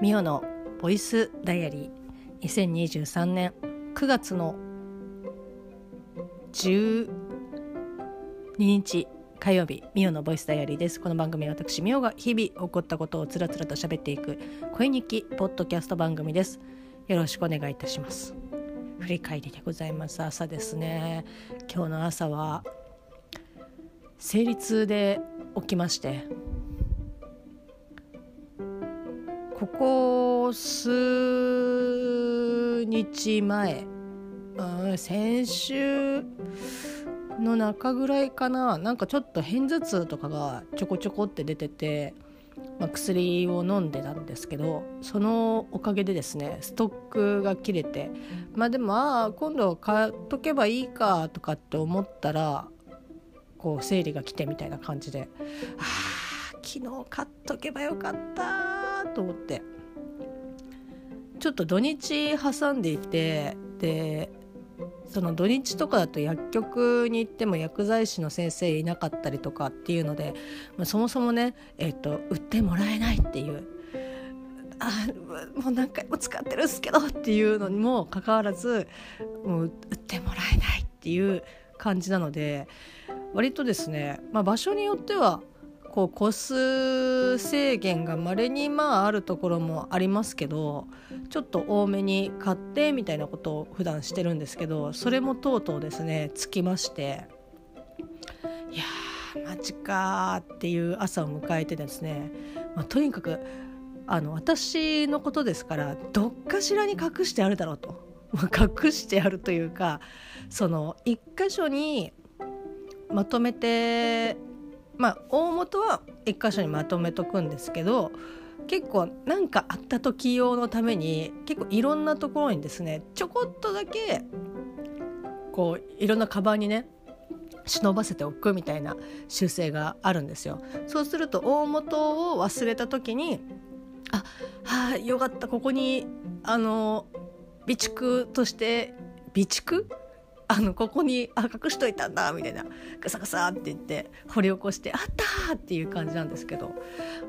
ミオのボイスダイアリー。2023年9月の12日火曜日ミオのボイスダイアリーです。この番組は私ミオが日々起こったことをつらつらと喋っていく声日記ポッドキャスト番組です。よろしくお願いいたします。振り返りでございます。朝ですね。今日の朝は生理痛で起きましてここ数日前、うん、先週の中ぐらいかな。なんかちょっと片頭痛とかがちょこちょこって出てて、まあ、薬を飲んでたんですけどそのおかげでですねストックが切れて。まあでもああ今度買っとけばいいかとかって思ったらこう生理が来てみたいな感じで。ああ昨日買っとけばよかったと思って。ちょっと土日挟んでいてでその土日とかだと薬局に行っても薬剤師の先生いなかったりとかっていうので、まあ、そもそもね、えーと、売ってもらえないっていう。あもう何回も使ってるっすけどっていうのにもかかわらずもう売ってもらえないっていう感じなので割とですね、まあ、場所によってはこう個数制限がまれにまああるところもありますけどちょっと多めに買ってみたいなことを普段してるんですけどそれもとうとうですねつきましていやーマジかっていう朝を迎えてですね、まあ、とにかくあの私のことですからどっかしらに隠してあるだろうと、まあ、隠してあるというかその一箇所にまとめてまあ大元は一箇所にまとめとくんですけど結構何かあった時用のために結構いろんなところにですねちょこっとだけこういろんなカバンにね忍ばせておくみたいな習性があるんですよ。そうすると大元を忘れた時にあはあよかったここにあの備蓄として備蓄あのここにあ隠しといたんだみたいな。ガサガサって言って掘り起こしてあったっていう感じなんですけど。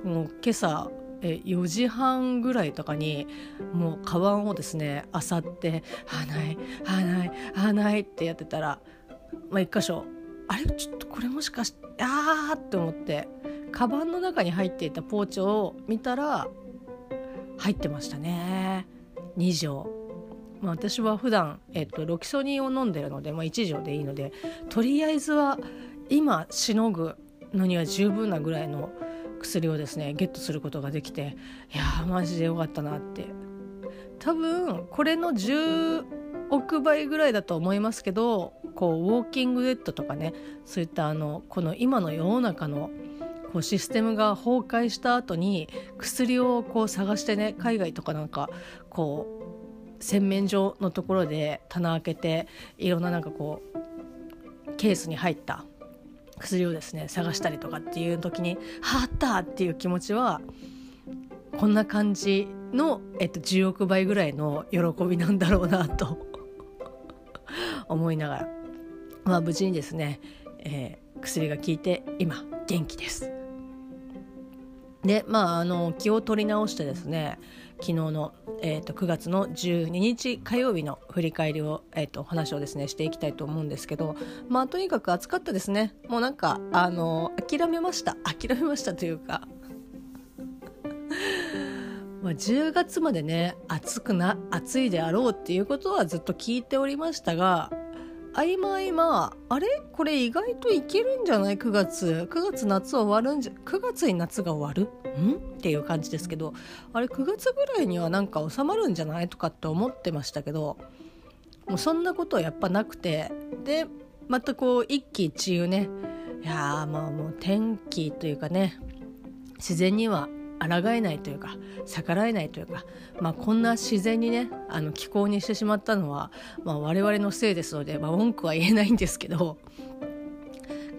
もう今朝え4時半ぐらいとかにもうカバンをですねあさって「あないあないあない」ってやってたら、まあ、一箇所「あれ？ちょっとこれもしかしてああ」って思ってカバンの中に入っていたポーチを見たら入ってましたね。2錠まあ、私は普段、えっと、ロキソニンを飲んでるので、まあ、1錠でいいのでとりあえずは今しのぐのには十分なぐらいの薬をですねゲットすることができていやーマジでよかったなって。多分これの10億倍ぐらいだと思いますけどこうウォーキングデッドとかねそういったあのこの今の世の中のこうシステムが崩壊した後に薬をこう探してね海外とかなんかこう洗面所のところで棚開けていろんななんかこうケースに入った薬をですね探したりとかっていう時に「はあった!」っていう気持ちはこんな感じの、えっと、10億倍ぐらいの喜びなんだろうなと 思いながら、まあ、無事にですね、えー、薬が効いて今元気です。でまああの気を取り直してですね昨日の、えーと、9月の12日火曜日の振り返りを、えーと、話をですねしていきたいと思うんですけどまあとにかく暑かったですね。もうなんかあの諦めました。諦めましたというか。まあ10月までね暑くな暑いであろうっていうことはずっと聞いておりましたが合間合間あれ？これ意外といけるんじゃない？9月。9月夏終わるんじゃ9月に夏が終わる？ん？っていう感じですけどあれ9月ぐらいにはなんか収まるんじゃない？とかって思ってましたけどもうそんなことはやっぱなくてでまたこう一喜一憂ね。いやまあもう天気というかね自然には抗えないというか逆らえないというか、まあ、こんな自然にねあの気候にしてしまったのは、まあ、我々のせいですので、まあ、文句は言えないんですけど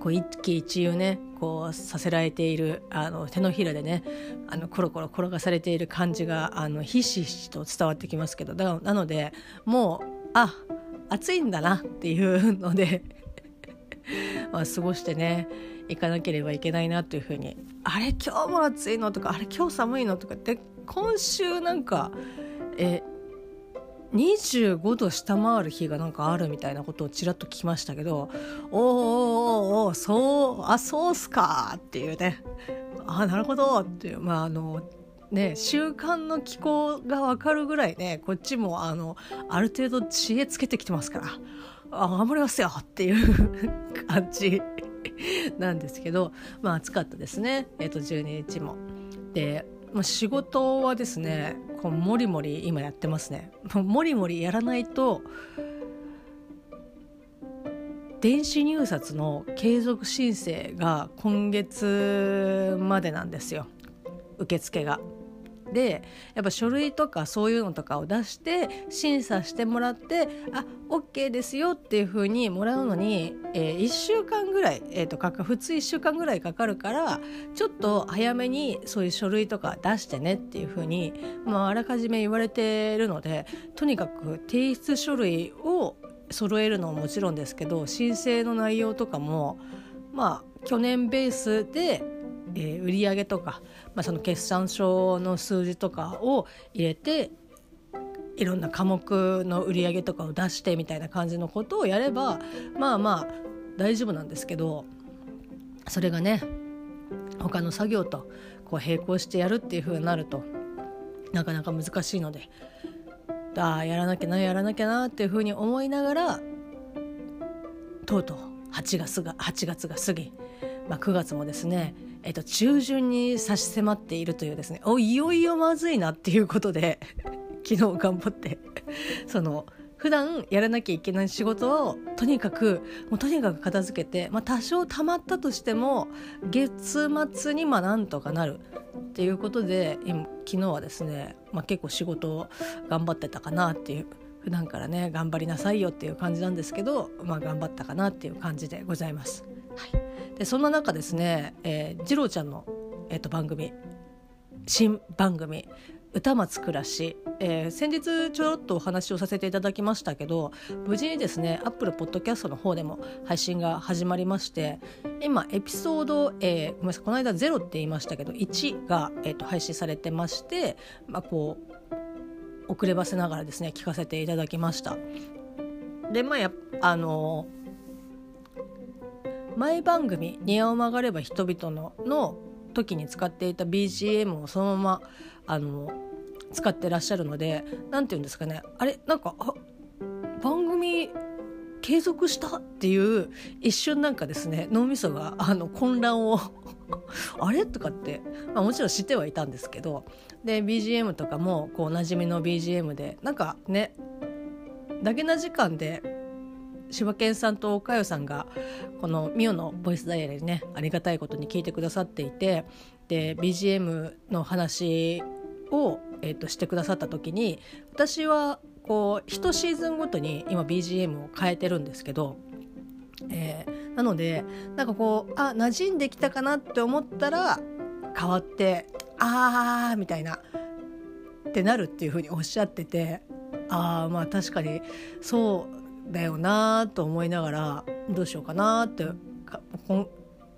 こう一喜一憂ねこうさせられているあの手のひらでねあのコロコロ転がされている感じがあのひしひしと伝わってきますけどだなのでもうあ暑いんだなっていうので まあ過ごしてね行かなければいけないなというふうに。あれ今日も暑いのとかあれ今日寒いのとかって今週なんかえ25度下回る日がなんかあるみたいなことをちらっと聞きましたけどおーおーおーそうあそうっすかっていうね。あなるほど。っていうまああのね週間の気候が分かるぐらいねこっちもあのある程度知恵つけてきてますから。あ頑張りますよっていう 感じなんですけどまあ暑かったですねえっ、と12日も。でまあ、仕事はですねこうもりもり今やってますねもりもりやらないと電子入札の継続申請が今月までなんですよ受付が。でやっぱ書類とかそういうのとかを出して審査してもらってあ OK ですよっていう風にもらうのに、えー、1週間ぐらい、えーと、かか普通1週間ぐらいかかるからちょっと早めにそういう書類とか出してねっていう風にまあ、あらかじめ言われてるのでとにかく提出書類を揃えるのももちろんですけど申請の内容とかもまあ去年ベースでえー、売上とか、まあ、その決算書の数字とかを入れていろんな科目の売上とかを出してみたいな感じのことをやればまあまあ大丈夫なんですけどそれがね他の作業とこう並行してやるっていう風になるとなかなか難しいのでああやらなきゃなやらなきゃなっていう風に思いながらとうとう8月が ,8 月が過ぎ、まあ、9月もですねえっと、中旬に差し迫っているというですねおいよいよまずいなっていうことで 昨日頑張って その普段やらなきゃいけない仕事をとにかくもうとにかく片付けて、まあ、多少溜まったとしても月末にまあなんとかなるっていうことで今昨日はですね、まあ、結構仕事を頑張ってたかなっていう普段からね頑張りなさいよっていう感じなんですけど、まあ、頑張ったかなっていう感じでございます。はいでそんな中ですね、えー、次郎ちゃんの、えーと、番組新番組歌松暮らし、えー、先日ちょろっとお話をさせていただきましたけど無事にですねアップルポッドキャストの方でも配信が始まりまして今エピソード、えー、ごめんなさいこの間0って言いましたけど1が、えーと、配信されてまして、まあ、こう遅ればせながらですね聞かせていただきました。でまあやあのー前番組「庭を曲がれば人々の」の時に使っていた BGM をそのままあの使ってらっしゃるので何て言うんですかね。あれなんか番組継続したっていう一瞬なんかですね脳みそがあの混乱を あれ？とかって、まあ、もちろん知ってはいたんですけどで BGM とかもこうおなじみの BGM でなんかねだけな時間で柴犬さんと岡代さんがこのミオのボイスダイヤルにねありがたいことに聞いてくださっていてで BGM の話を、えーと、してくださった時に私はこう1シーズンごとに今 BGM を変えてるんですけど、えー、なのでなんかこうあ馴染んできたかなって思ったら変わってあーみたいなってなるっていうふうにおっしゃっててああまあ確かにそうだよなと思いながらどうしようかなってこ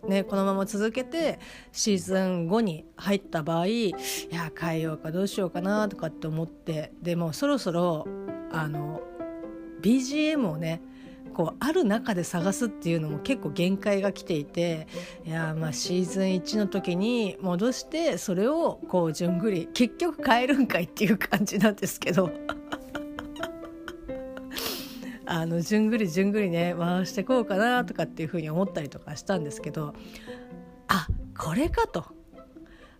ね、このまま続けてシーズン5に入った場合いや変えようかどうしようかなとかって思ってでもそろそろあの BGM をねこうある中で探すっていうのも結構限界が来ていていやまあシーズン1の時に戻してそれをこうじゅんぐり結局変えるんかいっていう感じなんですけど。あのじゅんぐりじゅんぐりね回してこうかなとかっていうふうに思ったりとかしたんですけどあこれかと。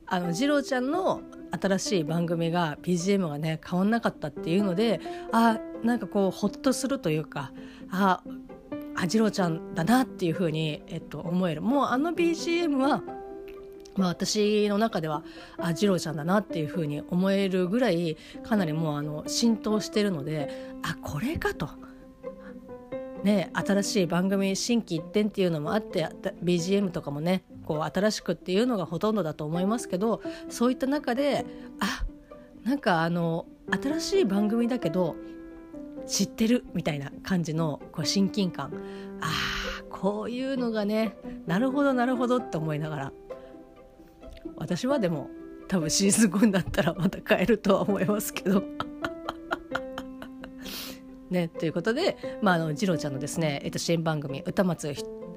あの次郎ちゃんの新しい番組が BGM がね変わんなかったっていうのであなんかこうほっとするというかああ次郎ちゃんだなっていうふうに、えっと、思えるもうあの BGM はまあ、私の中ではあ次郎ちゃんだなっていうふうに思えるぐらいかなりもうあの浸透してるのであこれかとね、新しい番組心機一転っていうのもあって BGM とかもねこう新しくっていうのがほとんどだと思いますけどそういった中であなんかあの新しい番組だけど知ってるみたいな感じのこう親近感ああこういうのがねなるほどなるほどって思いながら私はでも多分シーズン5になったらまた変えるとは思いますけど。ね、ということで、まあ、あの次郎ちゃんのですね、えっと、支援番組「歌松、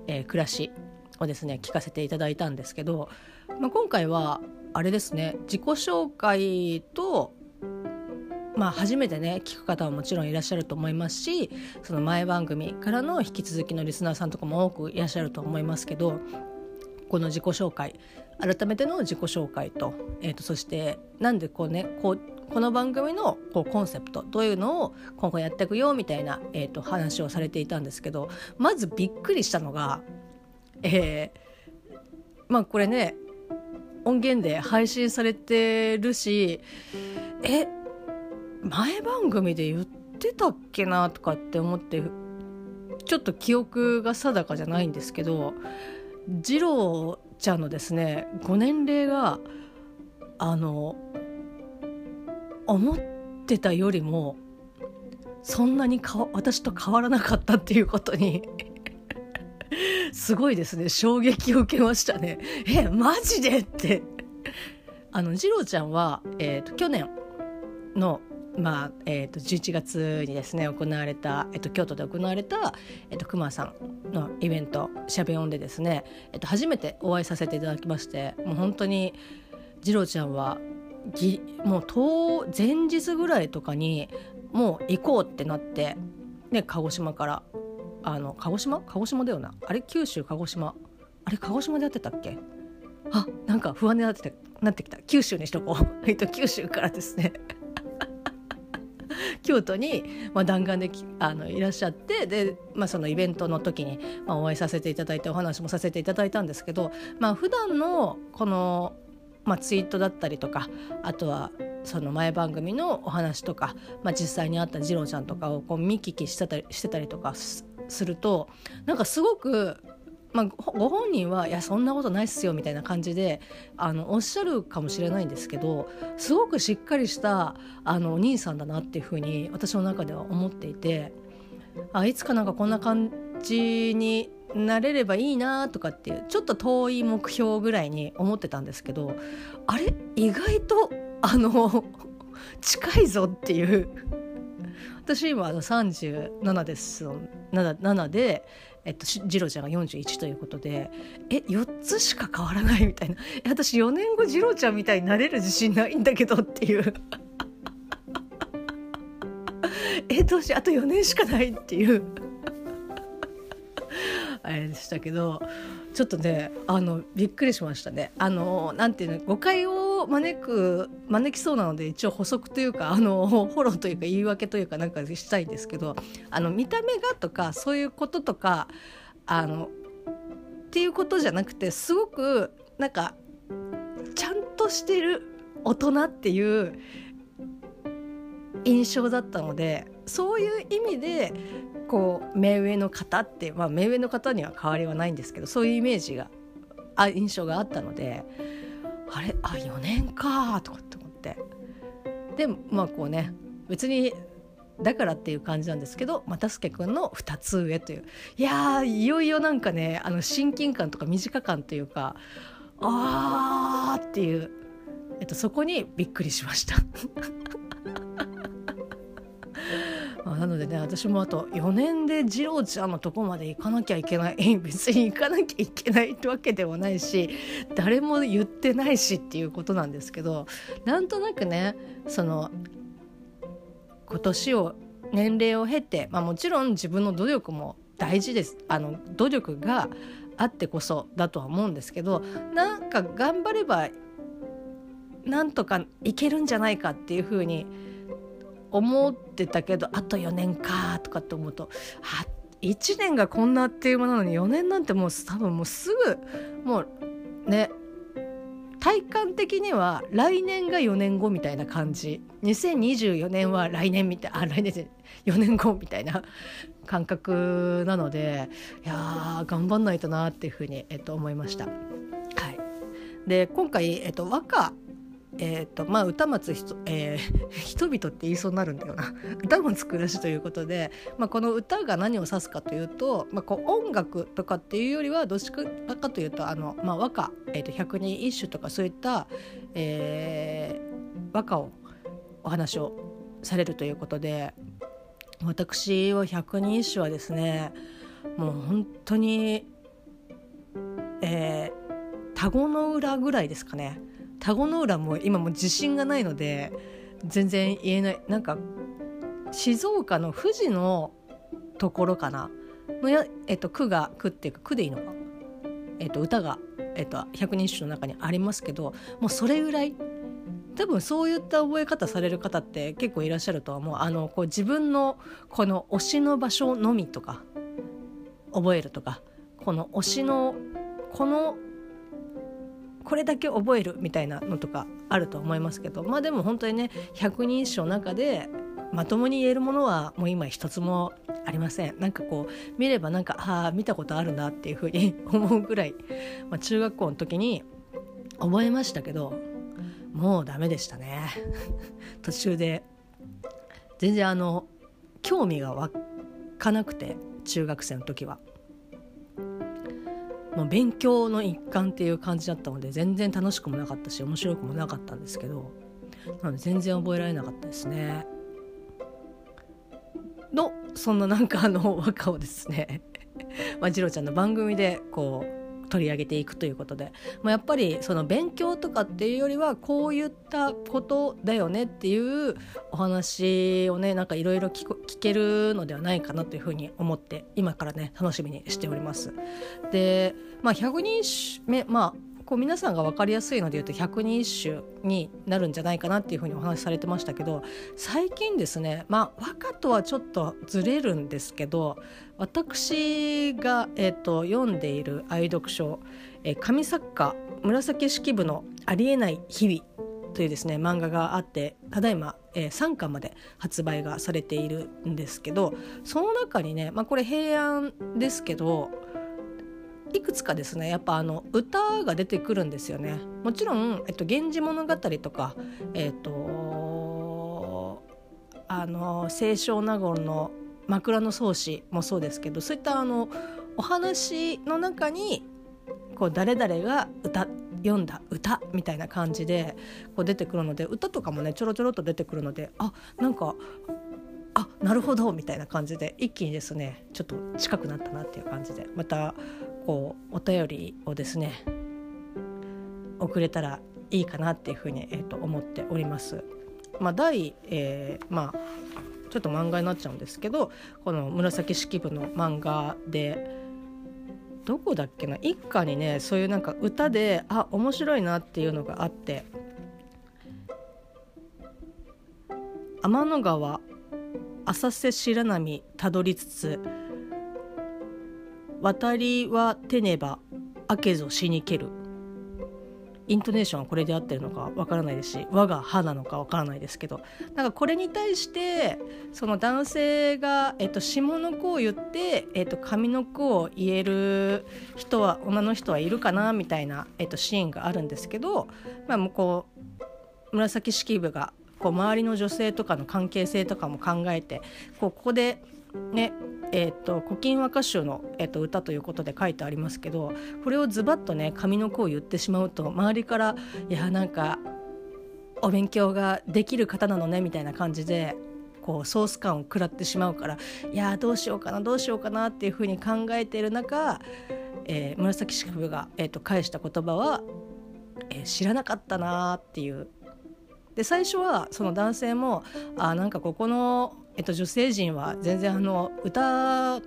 えー、暮らし」をですね聞かせていただいたんですけど、まあ、今回はあれですね自己紹介とまあ、初めてね聞く方はもちろんいらっしゃると思いますしその前番組からの引き続きのリスナーさんとかも多くいらっしゃると思いますけどこの自己紹介改めての自己紹介と,、えーと、そしてなんでこうねこうこの番組のこうコンセプトどういうのを今後やっていくよみたいな、えーと、話をされていたんですけどまずびっくりしたのが、えー、まあこれね音源で配信されてるしえ前番組で言ってたっけなとかって思ってちょっと記憶が定かじゃないんですけど次郎ちゃんのですねご年齢があの思ってたよりもそんなにか私と変わらなかったっていうことに すごいですね。衝撃を受けましたね。えマジでって。あの次郎ちゃんは、えーと、去年のまあえーと、11月にですね行われた、えーと、京都で行われた、えー、と熊さんのイベント「しゃべ音」でですね、えー、と初めてお会いさせていただきましてもう本当に次郎ちゃんはぎもう当前日ぐらいとかにもう行こうってなってで鹿児島からあの鹿児島？鹿児島だよな。あれ？九州鹿児島？あれ？鹿児島でやってたっけ？あなんか不安になってなってきた。九州にしとこう。えっと九州からですね。京都に、まあ、弾丸であのいらっしゃってで、まあ、そのイベントの時に、まあ、お会いさせていただいてお話もさせていただいたんですけど、まあ普段のこのまあ、ツイートだったりとかあとはその前番組のお話とか、まあ、実際に会った次郎ちゃんとかをこう見聞きしてたりしてたりとかするとなんかすごく、まあ、ご本人はいやそんなことないっすよみたいな感じであのおっしゃるかもしれないんですけどすごくしっかりしたあのお兄さんだなっていうふうに私の中では思っていてあいつかなんかこんな感じになれればいいなとかっていうちょっと遠い目標ぐらいに思ってたんですけどあれ？意外とあの 近いぞっていう。私今あの37です7 7で、えっと、次郎ちゃんが41ということでえ4つしか変わらないみたいな。私4年後次郎ちゃんみたいになれる自信ないんだけどっていう。えどうしあと4年しかないっていう。あれでしたけどちょっとねあのびっくりしましたね。あのなんていうの誤解を招く招きそうなので一応補足というかあのフォローというか言い訳というかなんかしたいんですけどあの見た目がとかそういうこととかあのっていうことじゃなくてすごくなんかちゃんとしてる大人っていう印象だったのでそういう意味でこう目上の方って、まあ、目上の方には変わりはないんですけどそういうイメージがあ印象があったのであれ？あ4年かとかって思って。でまあこうね別にだからっていう感じなんですけど又助君の2つ上という。いやいよいよなんかねあの親近感とか身近感というかあーっていう、えっと、そこにびっくりしました。なのでね私もあと4年で次郎ちゃんのとこまで行かなきゃいけない。別に行かなきゃいけないってわけでもないし誰も言ってないしっていうことなんですけどなんとなくねその今年を年齢を経て、まあ、もちろん自分の努力も大事です。あの努力があってこそだとは思うんですけどなんか頑張ればなんとかいけるんじゃないかっていうふうに思ってってたけどあと4年かとかって思うとあ1年がこんなっという間なのに4年なんてもう多分もうすぐもうね体感的には来年が4年後みたいな感じ2024年は来年みたいあ来年で4年後みたいな感覚なのでいや頑張んないとなっていうふうに、えっと、思いました。はい、で今回、えっと、和歌えーとまあ、歌松ひと、えー、人々って言いそうになるんだよな。歌松暮らしということで、まあ、この歌が何を指すかというと、まあ、こう音楽とかっていうよりはどっちかというとあの、まあ、和歌、えー、と百人一首とかそういった、えー、和歌をお話をされるということで私は百人一首はですねもう本当に、えー、田子の浦ぐらいですかね。田子の浦も今も自信がないので全然言えない。なんか静岡の富士のところかな。のや、えっと、句が句っていうか句でいいのか、えっと、歌が、えっと、百人一首の中にありますけどもうそれぐらい。多分そういった覚え方される方って結構いらっしゃるとは思う。あのこう自分のこの推しの場所のみとか覚えるとかこの推しのこのこれだけ覚えるみたいなのとかあると思いますけどまあでも本当にね百人一首の中でまともに言えるものはもう今一つもありません。なんかこう見ればなんかああ見たことあるなっていうふうに思うぐらい、まあ、中学校の時に覚えましたけどもうダメでしたね。途中で。全然あの興味が湧かなくて中学生の時は。まあ勉強の一環っていう感じだったので全然楽しくもなかったし面白くもなかったんですけどなので全然覚えられなかったですね。のそんななんかあの和歌をですねまあ、次郎ちゃんの番組でこう取り上げていくということで、まあ、やっぱりその勉強とかっていうよりはこういったことだよねっていうお話をねなんかいろいろ聞けるのではないかなというふうに思って今からね楽しみにしております。で、まあ、100人目まあこう皆さんが分かりやすいので言うと百人一首になるんじゃないかなっていうふうにお話しされてましたけど最近ですねまあ和歌とはちょっとずれるんですけど私が、えーと、読んでいる愛読書「えー、神作家紫式部のありえない日々」というですね漫画があってただいま、えー、3巻まで発売がされているんですけどその中にね、まあ、これ平安ですけどいくつかですねやっぱあの歌が出てくるんですよね。もちろん「えっと、源氏物語」とかえっとあの清少納言の「枕草子」もそうですけどそういったあのお話の中にこう誰々が歌読んだ歌みたいな感じでこう出てくるので歌とかもねちょろちょろっと出てくるのであなんかあなるほどみたいな感じで一気にですねちょっと近くなったなっていう感じでまたこうお便りをですね送れたらいいかなっていうふうに、えー、と思っております。まあ、第、えー、まあちょっと漫画になっちゃうんですけどこの紫式部の漫画でどこだっけな？一家にねそういうなんか歌であ面白いなっていうのがあって天の川浅瀬白波たどりつつ渡りはてねばあけぞ死にける。イントネーションはこれで合ってるのかわからないですし我が歯なのかわからないですけどなんかこれに対してその男性が、えっと、下の句を言って、えっと、上の句を言える人は女の人はいるかなみたいな、えっと、シーンがあるんですけど、まあ、もうこう紫式部がこう周りの女性とかの関係性とかも考えてこうここでねえーと、古今和歌集の、えーと、歌ということで書いてありますけどこれをズバッとね上の句を言ってしまうと周りから「いやなんかお勉強ができる方なのね」みたいな感じでこうソース感を食らってしまうから「いやどうしようかなどうしようかな」っていうふうに考えている中、えー、紫式部が、えーと、返した言葉は、えー、知らなかったな」っていう。で最初はその男性もあなんかここのえっと、女性陣は全然あの歌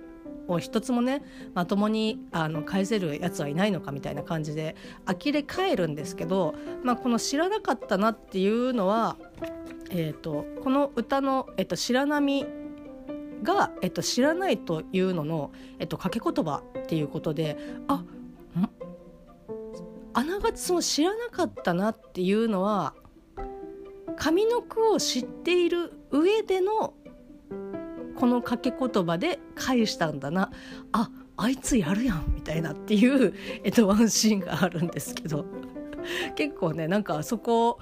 を一つもねまともにあの返せるやつはいないのかみたいな感じで呆れ返るんですけど、まあ、この「知らなかったな」っていうのは、えーと、この歌の「えっと、白波」が、えっと、知らないというのの、えっと、掛け言葉っていうことでああながちその知らなかったなっていうのは上の句を知っている上でのこの掛け言葉で返したんだな。ああいつやるやんみたいなっていう、えっと、ワンシーンがあるんですけど。結構ねなんかそこ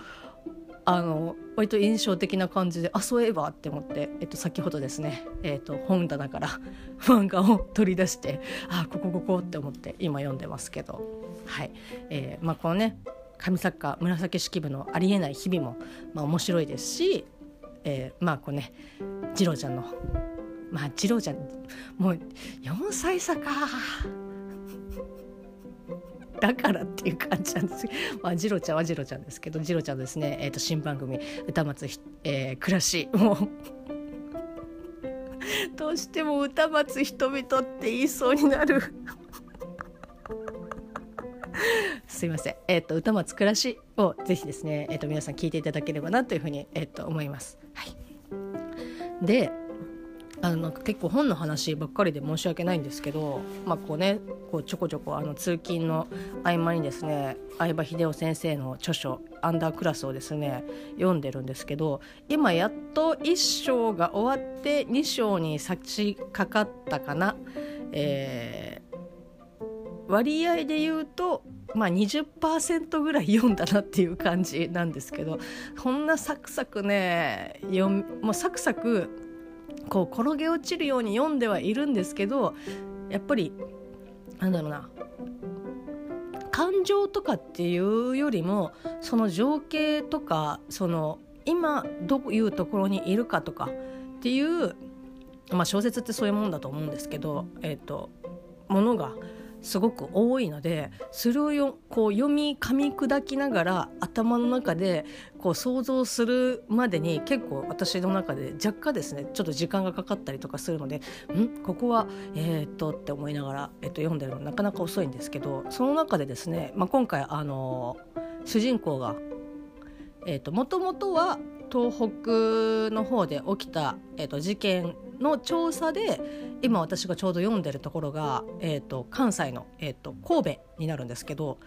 あの割と印象的な感じであそういえばって思って、えっと、先ほどですね、えっと、本棚から 漫画を取り出してあここここって思って今読んでますけど。はい、えーまあ、このね上サッカー紫式部のありえない日々も、まあ、面白いですし、えー、まあこうね次郎ちゃんのまあ次郎ちゃんもう4歳差か。だからっていう感じなんですまあ次郎ちゃんは次郎ちゃんですけど次郎ちゃんですね、えー、と新番組「歌松ひ、えー、暮らし」もうどうしても歌松人々って言いそうになる。すいません、えーと、歌松暮らしをぜひですね、えーと、皆さん聞いていただければなというふうに、えーと、思います。であのなんか結構本の話ばっかりで申し訳ないんですけど、まあこうね、こうちょこちょこあの通勤の合間にですね相葉秀夫先生の著書「アンダークラス」をですね読んでるんですけど今やっと1章が終わって2章に差し掛かったかな。えー割合で言うとまあ20%ぐらい読んだなっていう感じなんですけどこんなサクサクね読もうサクサクこう転げ落ちるように読んではいるんですけどやっぱりなんだろうな感情とかっていうよりもその情景とかその今どういうところにいるかとかっていう、まあ、小説ってそういうもんだと思うんですけど、えーとものがすごく多いのでそれをよこう読み噛み砕きながら頭の中でこう想像するまでに結構私の中で若干ですねちょっと時間がかかったりとかするのでんここはえー、っとって思いながら、えっと、読んでるのなかなか遅いんですけどその中でですね、まあ、今回あの主人公がもともとは東北の方で起きた、えーと、事件の調査で今私がちょうど読んでるところが、えーと、関西の、えーと、神戸になるんですけど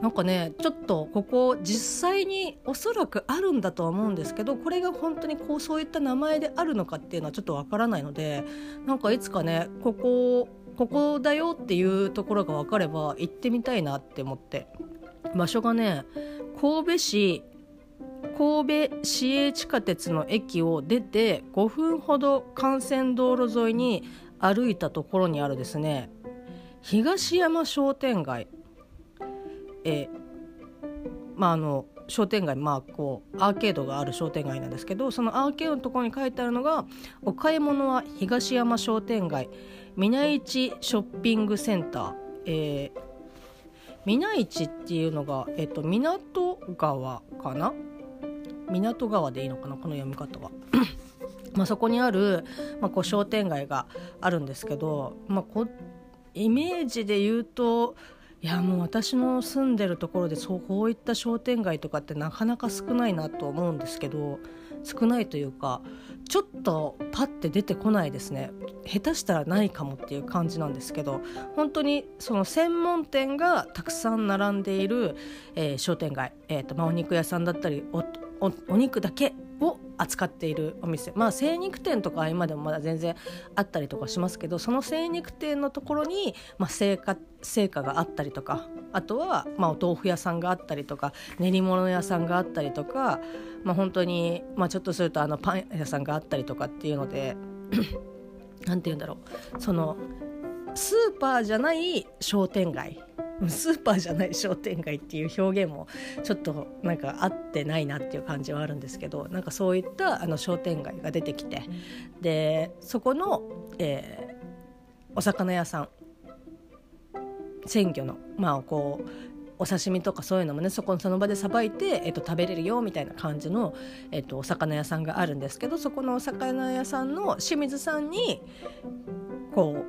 なんかねちょっとここ実際におそらくあるんだとは思うんですけどこれが本当にこうそういった名前であるのかっていうのはちょっとわからないのでなんかいつかねここここだよっていうところが分かれば行ってみたいなって思って。場所がね神戸市神戸市営地下鉄の駅を出て5分ほど幹線道路沿いに歩いたところにあるですね。東山商店街。えまああの商店街。まあこうアーケードがある商店街なんですけどそのアーケードのところに書いてあるのが「お買い物は東山商店街。皆市ショッピングセンター」えー、皆市っていうのが、えっと、港川かな？港川でいいのかな？この読み方は。まあそこにある、まあ、こう商店街があるんですけど、まあ、こイメージで言うといやもう私の住んでるところでそうこういった商店街とかってなかなか少ないなと思うんですけど少ないというかちょっとパッて出てこないですね下手したらないかもっていう感じなんですけど本当にその専門店がたくさん並んでいる、えー、商店街、えーとまあ、お肉屋さんだったりおお肉だけを扱っているお店。まあ精肉店とか今でもまだ全然あったりとかしますけどその精肉店のところに、まあ、成果成果があったりとかあとは、まあ、お豆腐屋さんがあったりとか練り物屋さんがあったりとか、まあ、本当に、まあ、ちょっとするとあのパン屋さんがあったりとかっていうので 何て言うんだろう。そのスーパーじゃない商店街スーパーじゃない商店街っていう表現もちょっとなんか合ってないなっていう感じはあるんですけどなんかそういったあの商店街が出てきてでそこの、えー、お魚屋さん鮮魚のまあこうお刺身とかそういうのもねそこのその場でさばいて、えっと、食べれるよみたいな感じの、えっと、お魚屋さんがあるんですけどそこのお魚屋さんの清水さんにこ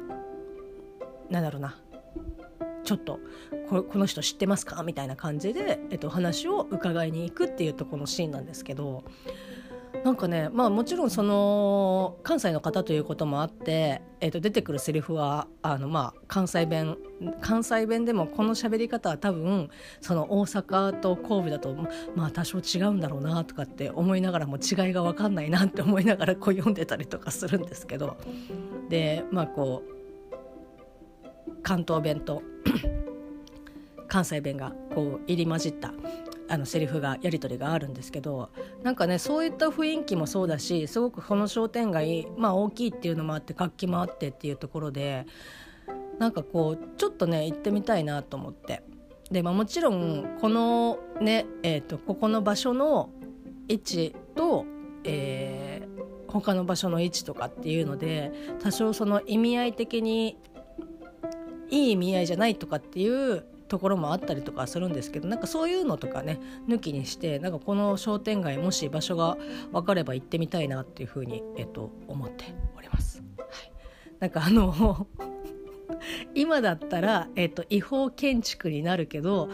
うなんだろうなちょっとこの人知ってますか？みたいな感じで、えっと、話を伺いに行くっていうとこのシーンなんですけどなんかねまあもちろんその関西の方ということもあって、えっと、出てくるセリフはあの、まあ、関西弁関西弁でもこの喋り方は多分その大阪と神戸だとまあ多少違うんだろうなとかって思いながらも違いが分かんないなって思いながらこう読んでたりとかするんですけど。でまあこう関東弁と 関西弁がこう入り混じったあのセリフがやり取りがあるんですけどなんかねそういった雰囲気もそうだしすごくこの商店街、まあ、大きいっていうのもあって活気もあってっていうところでなんかこうちょっとね行ってみたいなと思って。で、まあ、もちろんこのね、えーと、ここの場所の位置と、えー、他の場所の位置とかっていうので多少その意味合い的にいい意味合いじゃないとかっていうところもあったりとかするんですけどなんかそういうのとかね抜きにしてなんかこの商店街もし場所が分かれば行ってみたいなっていうふうに、えっと、思っております。はい、なんかあの 今だったら、えっと、違法建築になるけど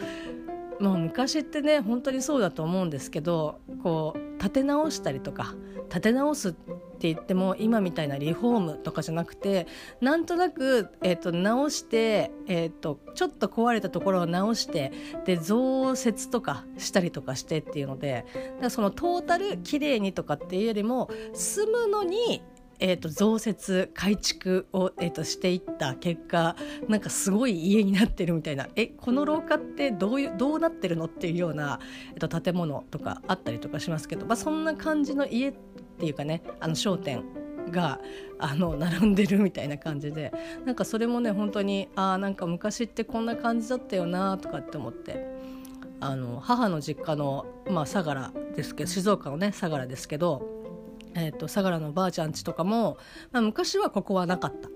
もう昔ってね本当にそうだと思うんですけどこう建て直したりとか建て直すって言っても今みたいなリフォームとかじゃなくてなんとなく、えーと、直して、えーと、ちょっと壊れたところを直してで増設とかしたりとかしてっていうのでだそのトータル綺麗にとかっていうよりも住むのにえーと、増設改築を、えーと、していった結果なんかすごい家になってるみたいな。えこの廊下ってどういうどうなってるのっていうような、えーと、建物とかあったりとかしますけど、まあ、そんな感じの家っていうかねあの商店があの並んでるみたいな感じで。なんかそれもね本当にあなんか昔ってこんな感じだったよなとかって思って。あの母の実家の、まあ、相良ですけど静岡のね相良ですけどえーと、相良のばあちゃん家とかも、まあ、昔はここはなかった。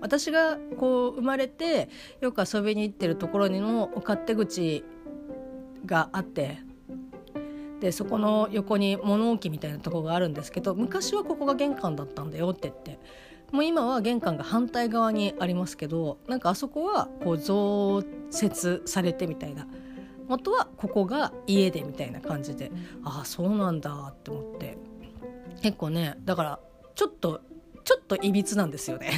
私がこう生まれてよく遊びに行ってるところにの勝手口があってでそこの横に物置みたいなとこがあるんですけど昔はここが玄関だったんだよって言って。もう今は玄関が反対側にありますけどなんかあそこはこう増設されてみたいな。元はここが家でみたいな感じでああそうなんだって思って。結構ねだからちょっとちょっといびつなんですよね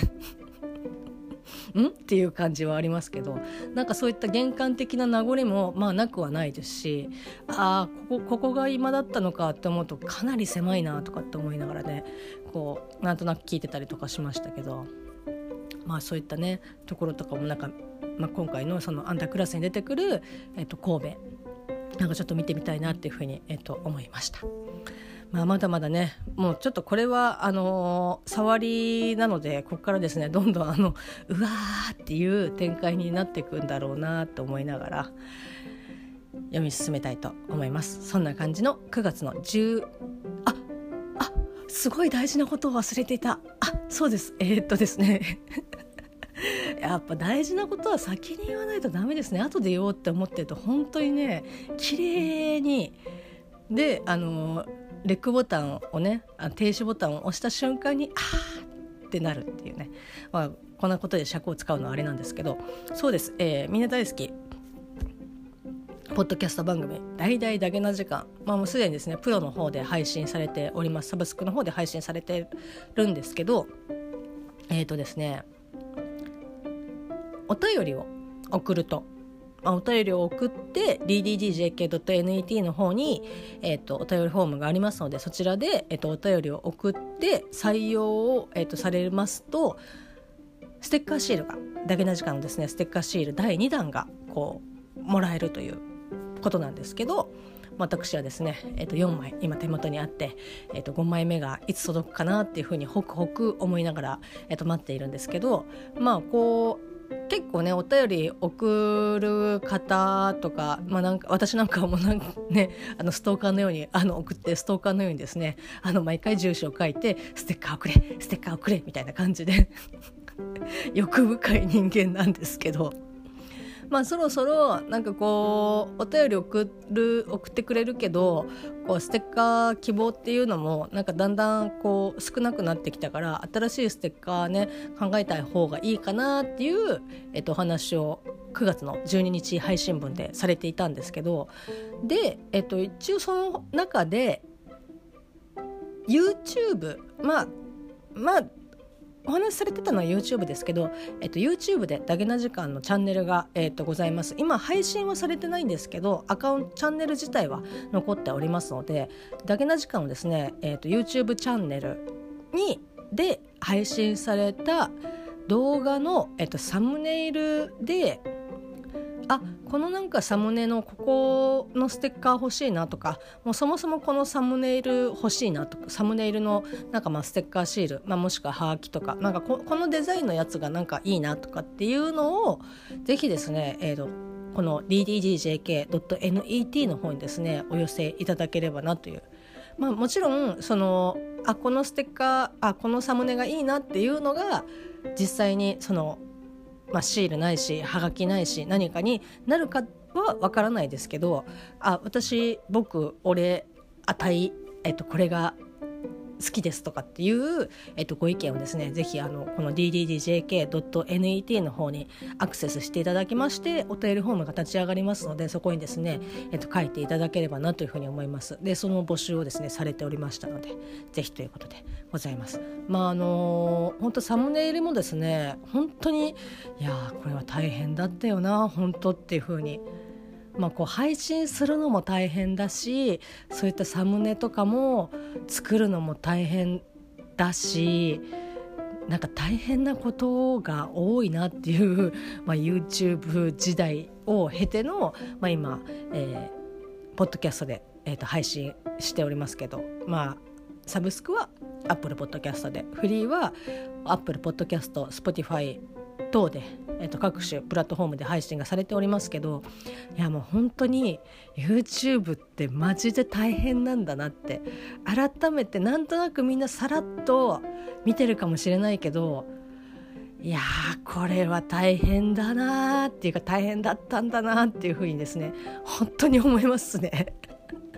ん？っていう感じはありますけどなんかそういった玄関的な名残もまあなくはないですしああここここが今だったのかって思うとかなり狭いなとかって思いながらねこうなんとなく聞いてたりとかしましたけどまあそういったねところとかもなんか、まあ、今回のそのアンダークラスに出てくる、えっと、神戸なんかちょっと見てみたいなっていうふうに、えっと、思いました。まあ、まだまだねもうちょっとこれはあのー、触りなのでここからですねどんどんあのうわーっていう展開になっていくんだろうなと思いながら読み進めたいと思います。そんな感じの9月の10ああすごい大事なことを忘れていた。あそうです。えー、っとですね。やっぱ大事なことは先に言わないとダメですね。後で言おうって思ってると本当にね綺麗にであのレックボタンをね停止ボタンを押した瞬間にあーってなるっていうね、まあ、こんなことで尺を使うのはあれなんですけどそうです、えー、みんな大好き。ポッドキャスト番組「大々だけな時間」まあ、もうすでにですねプロの方で配信されております。サブスクの方で配信されてるんですけどえっ、ー、とですねお便りを送ると、お便りを送って dddjk.net の方に、えーと、お便りフォームがありますのでそちらで、えーと、お便りを送って採用を、えーと、されますとステッカーシールがだけな時間のですねステッカーシール第2弾がこうもらえるということなんですけど私はですね、えー、と4枚今手元にあって、えー、と5枚目がいつ届くかなっていうふうにホクホク思いながら、えー、と待っているんですけどまあこう結構ねお便り送る方とか,、まあ、なんか私なんかもなんか、ね、あのストーカーのようにあの送ってストーカーのようにですねあの毎回住所を書いてステッカーをくれステッカーをくれみたいな感じで 欲深い人間なんですけど。まあそろそろなんかこうお便り送る送ってくれるけどこうステッカー希望っていうのもなんかだんだんこう少なくなってきたから新しいステッカーね考えたい方がいいかなっていう、えっと、お話を9月の12日配信分でされていたんですけどで、えっと、一応その中で YouTube まあまあお話しされてたのは YouTube ですけど、えっと、YouTube でダゲな時間のチャンネルが、えっと、ございます。今配信はされてないんですけどアカウントチャンネル自体は残っておりますのでダゲな時間をですね、えっと、YouTube チャンネルにで配信された動画の、えっと、サムネイルであこのなんかサムネのここのステッカー欲しいなとかもうそもそもこのサムネイル欲しいなとかサムネイルのなんかまあステッカーシール、まあ、もしくはハガキとかなんかこのデザインのやつがなんかいいなとかっていうのをぜひですね、えーと、この ddjk.net の方にですねお寄せいただければなという。まあもちろんそのあこのステッカーあこのサムネがいいなっていうのが実際にその、まあ、シールないしはがきないし何かになるかはわからないですけどあ私僕俺値、えっと、これが好きですとかっていう、えっと、ご意見をですねぜひあのこの ddjk.net の方にアクセスしていただきましてお便りフォームが立ち上がりますのでそこにですね、えっと、書いていただければなというふうに思います。でその募集をですねされておりましたのでぜひということでございます。まああの本当サムネイルもですね本当にいやこれは大変だったよな本当っていうふうにまあ、こう配信するのも大変だしそういったサムネとかも作るのも大変だしなんか大変なことが多いなっていう、まあ、YouTube 時代を経ての、まあ、今、えー、ポッドキャストで、えー、と配信しておりますけどまあサブスクは Apple Podcast でフリーは Apple Podcast、Spotify 等でえー、と各種プラットフォームで配信がされておりますけどいやもう本当に YouTube ってマジで大変なんだなって改めてなんとなくみんなさらっと見てるかもしれないけどいやこれは大変だなっていうか大変だったんだなっていうふうにですね本当に思いますね。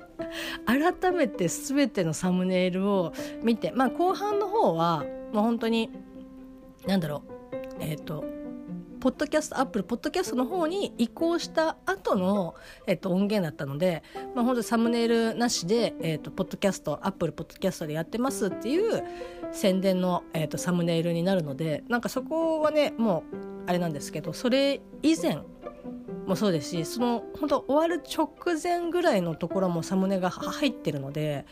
改めて全てのサムネイルを見てまあ後半の方はもう本当に何だろうえっ、ー、とポッドキャストアップルポッドキャストの方に移行した後の、えっと、音源だったので、まあ、本当サムネイルなしで、えっと、ポッドキャストアップルポッドキャストでやってますっていう宣伝の、えっと、サムネイルになるのでなんかそこはねもうあれなんですけどそれ以前もそうですしその本当終わる直前ぐらいのところもサムネが入ってるので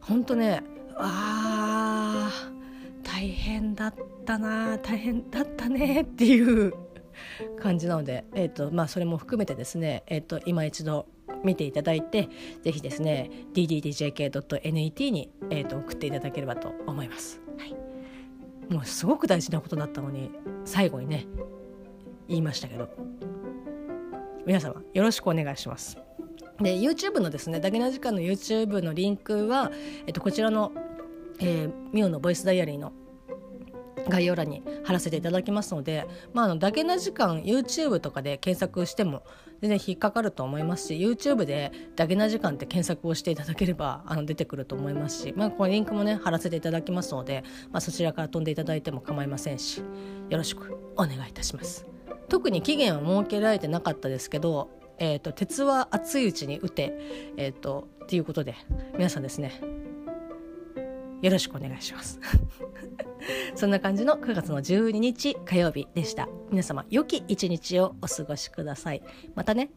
本当ねあー大変だったな大変だったねっていう感じなので、えーとまあ、それも含めてですね、えーと、今一度見ていただいてぜひですね dddjk.net に、えーと、送っていただければと思います、はい、もうすごく大事なことだったのに最後にね言いましたけど皆様よろしくお願いします。で YouTube のですねダゲな時間の YouTube のリンクは、えっと、こちらのえー、ミオのボイスダイアリーの概要欄に貼らせていただきますので、まあ、あのだけな時間 YouTube とかで検索しても全然引っかかると思いますし YouTube でだけな時間って検索をしていただければあの出てくると思いますし、まあ、このリンクもね貼らせていただきますので、まあ、そちらから飛んでいただいても構いませんしよろしくお願いいたします。特に期限は設けられてなかったですけど、えーと、鉄は熱いうちに打て、えーとっていうことで皆さんですねよろしくお願いします。そんな感じの9月の12日火曜日でした。皆様良き一日をお過ごしください。またね。